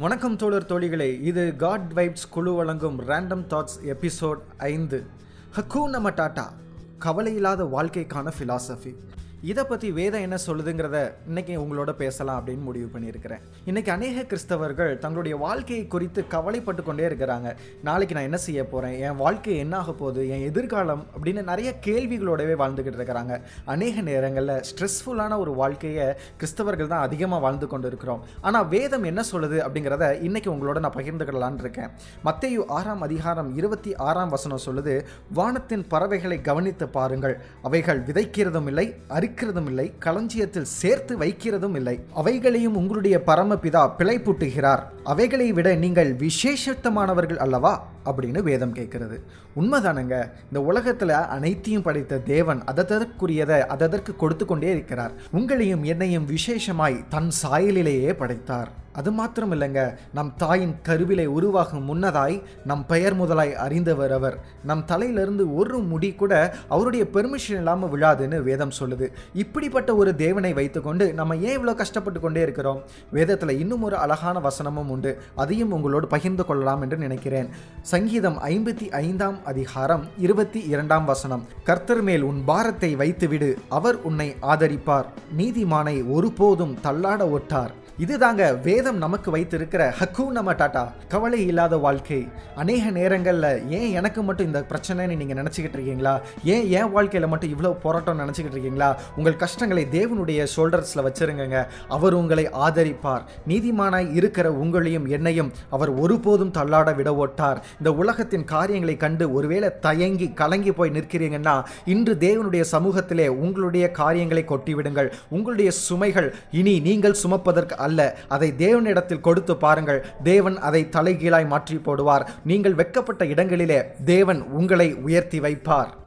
வணக்கம் தோழர் தோழிகளே இது காட் வைப்ஸ் குழு வழங்கும் ரேண்டம் தாட்ஸ் எபிசோட் ஐந்து. ஹக்கூ டாட்டா கவலை இல்லாத வாழ்க்கைக்கான ஃபிலாசபி இதை பற்றி வேதம் என்ன சொல்லுதுங்கிறத இன்னைக்கு உங்களோட பேசலாம் அப்படின்னு முடிவு பண்ணியிருக்கிறேன். இன்னைக்கு அநேக கிறிஸ்தவர்கள் தங்களுடைய வாழ்க்கையை குறித்து கவலைப்பட்டு கொண்டே இருக்கிறாங்க. நாளைக்கு நான் என்ன செய்ய போகிறேன் என் வாழ்க்கை என்ன ஆக போகுது? என் எதிர்காலம்? அப்படின்னு நிறைய கேள்விகளோடவே வாழ்ந்துக்கிட்டு இருக்கிறாங்க. அநேக நேரங்களில் ஸ்ட்ரெஸ்ஃபுல்லான ஒரு வாழ்க்கையை கிறிஸ்தவர்கள் தான் அதிகமாக வாழ்ந்து கொண்டு இருக்கிறோம் ஆனால் வேதம் என்ன சொல்லுது அப்படிங்கிறத இன்னைக்கு உங்களோட நான் பகிர்ந்துக்கிடலான் இருக்கேன். மத்தையு ஆறாம் அதிகாரம் இருபத்தி ஆறாம் வசனம் சொல்லுது வானத்தின் பறவைகளை கவனித்து பாருங்கள். அவைகள் விதைக்கிறதும் இல்லை அழிக்கிறதும் இல்லை களஞ்சியத்தில் சேர்த்து வைக்கிறதும் இல்லை அவைகளையும் உங்களுடைய பரமபிதா பிழைப்பூட்டுகிறார். அவைகளை விட நீங்கள் விசேஷத்தமானவர்கள் அல்லவா? அப்படின்னு வேதம் கேட்கிறது. உண்மைதானுங்க இந்த உலகத்தில் அனைத்தையும் படைத்த தேவன் அதற்குரியதை அதற்கு கொடுத்து கொண்டே இருக்கிறார். உங்களையும் என்னையும் விசேஷமாய் தன் சாயலிலேயே படைத்தார். அது மாத்திரம் இல்லைங்க நம் தாயின் கருவிலை உருவாகும் முன்னதாய் நம் பெயர் முதலாய் அறிந்தவர் அவர். நம் தலையிலிருந்து ஒரு முடி கூட அவருடைய பெர்மிஷன் இல்லாமல் விழாதுன்னு வேதம் சொல்லுது. இப்படிப்பட்ட ஒரு தேவனை வைத்துக்கொண்டு நம்ம ஏன் இவ்வளோ கஷ்டப்பட்டு கொண்டே இருக்கிறோம்? வேதத்தில் இன்னும் ஒரு அழகான வசனமும் உண்டு. அதையும் உங்களோடு பகிர்ந்து கொள்ளலாம் என்று நினைக்கிறேன். சங்கீதம் ஐம்பத்தி ஐந்தாம் அதிகாரம் இருபத்தி இரண்டாம் வசனம். கர்த்தர் மேல் உன் பாரத்தை வைத்துவிடு அவர் உன்னை ஆதரிப்பார். நீதிமானை ஒருபோதும் தள்ளாட ஒட்டார். இதுதாங்க வேதம் நமக்கு வைத்திருக்கிற ஹக்கூ நம்ம டாட்டா. கவலை இல்லாத வாழ்க்கை. அநேக நேரங்களில் ஏன் எனக்கு மட்டும் இந்த பிரச்சனைன்னு நீங்கள் நினச்சிக்கிட்டு இருக்கீங்களா? ஏன் என் வாழ்க்கையில் மட்டும் இவ்வளோ போராட்டம் நினச்சிக்கிட்டு இருக்கீங்களா? உங்கள் கஷ்டங்களை தேவனுடைய ஷோல்டர்ஸில் வச்சுருங்க அவர் உங்களை ஆதரிப்பார். நீதிமானாய் இருக்கிற உங்களையும் என்னையும் அவர் ஒருபோதும் தள்ளாட விட ஓட்டார் இந்த உலகத்தின் காரியங்களை கண்டு ஒருவேளை தயங்கி கலங்கி போய் நிற்கிறீங்கன்னா இன்று தேவனுடைய சமூகத்திலே உங்களுடைய காரியங்களை கொட்டிவிடுங்கள். உங்களுடைய சுமைகள் இனி நீங்கள் சுமப்பதற்கு அல்ல. அதை தேவனிடத்தில் கொடுத்து பாருங்கள். தேவன் அதை தலைகீழாய் மாற்றி போடுவார். நீங்கள் வெக்கப்பட்ட இடங்களிலே தேவன் உங்களை உயர்த்தி வைப்பார்.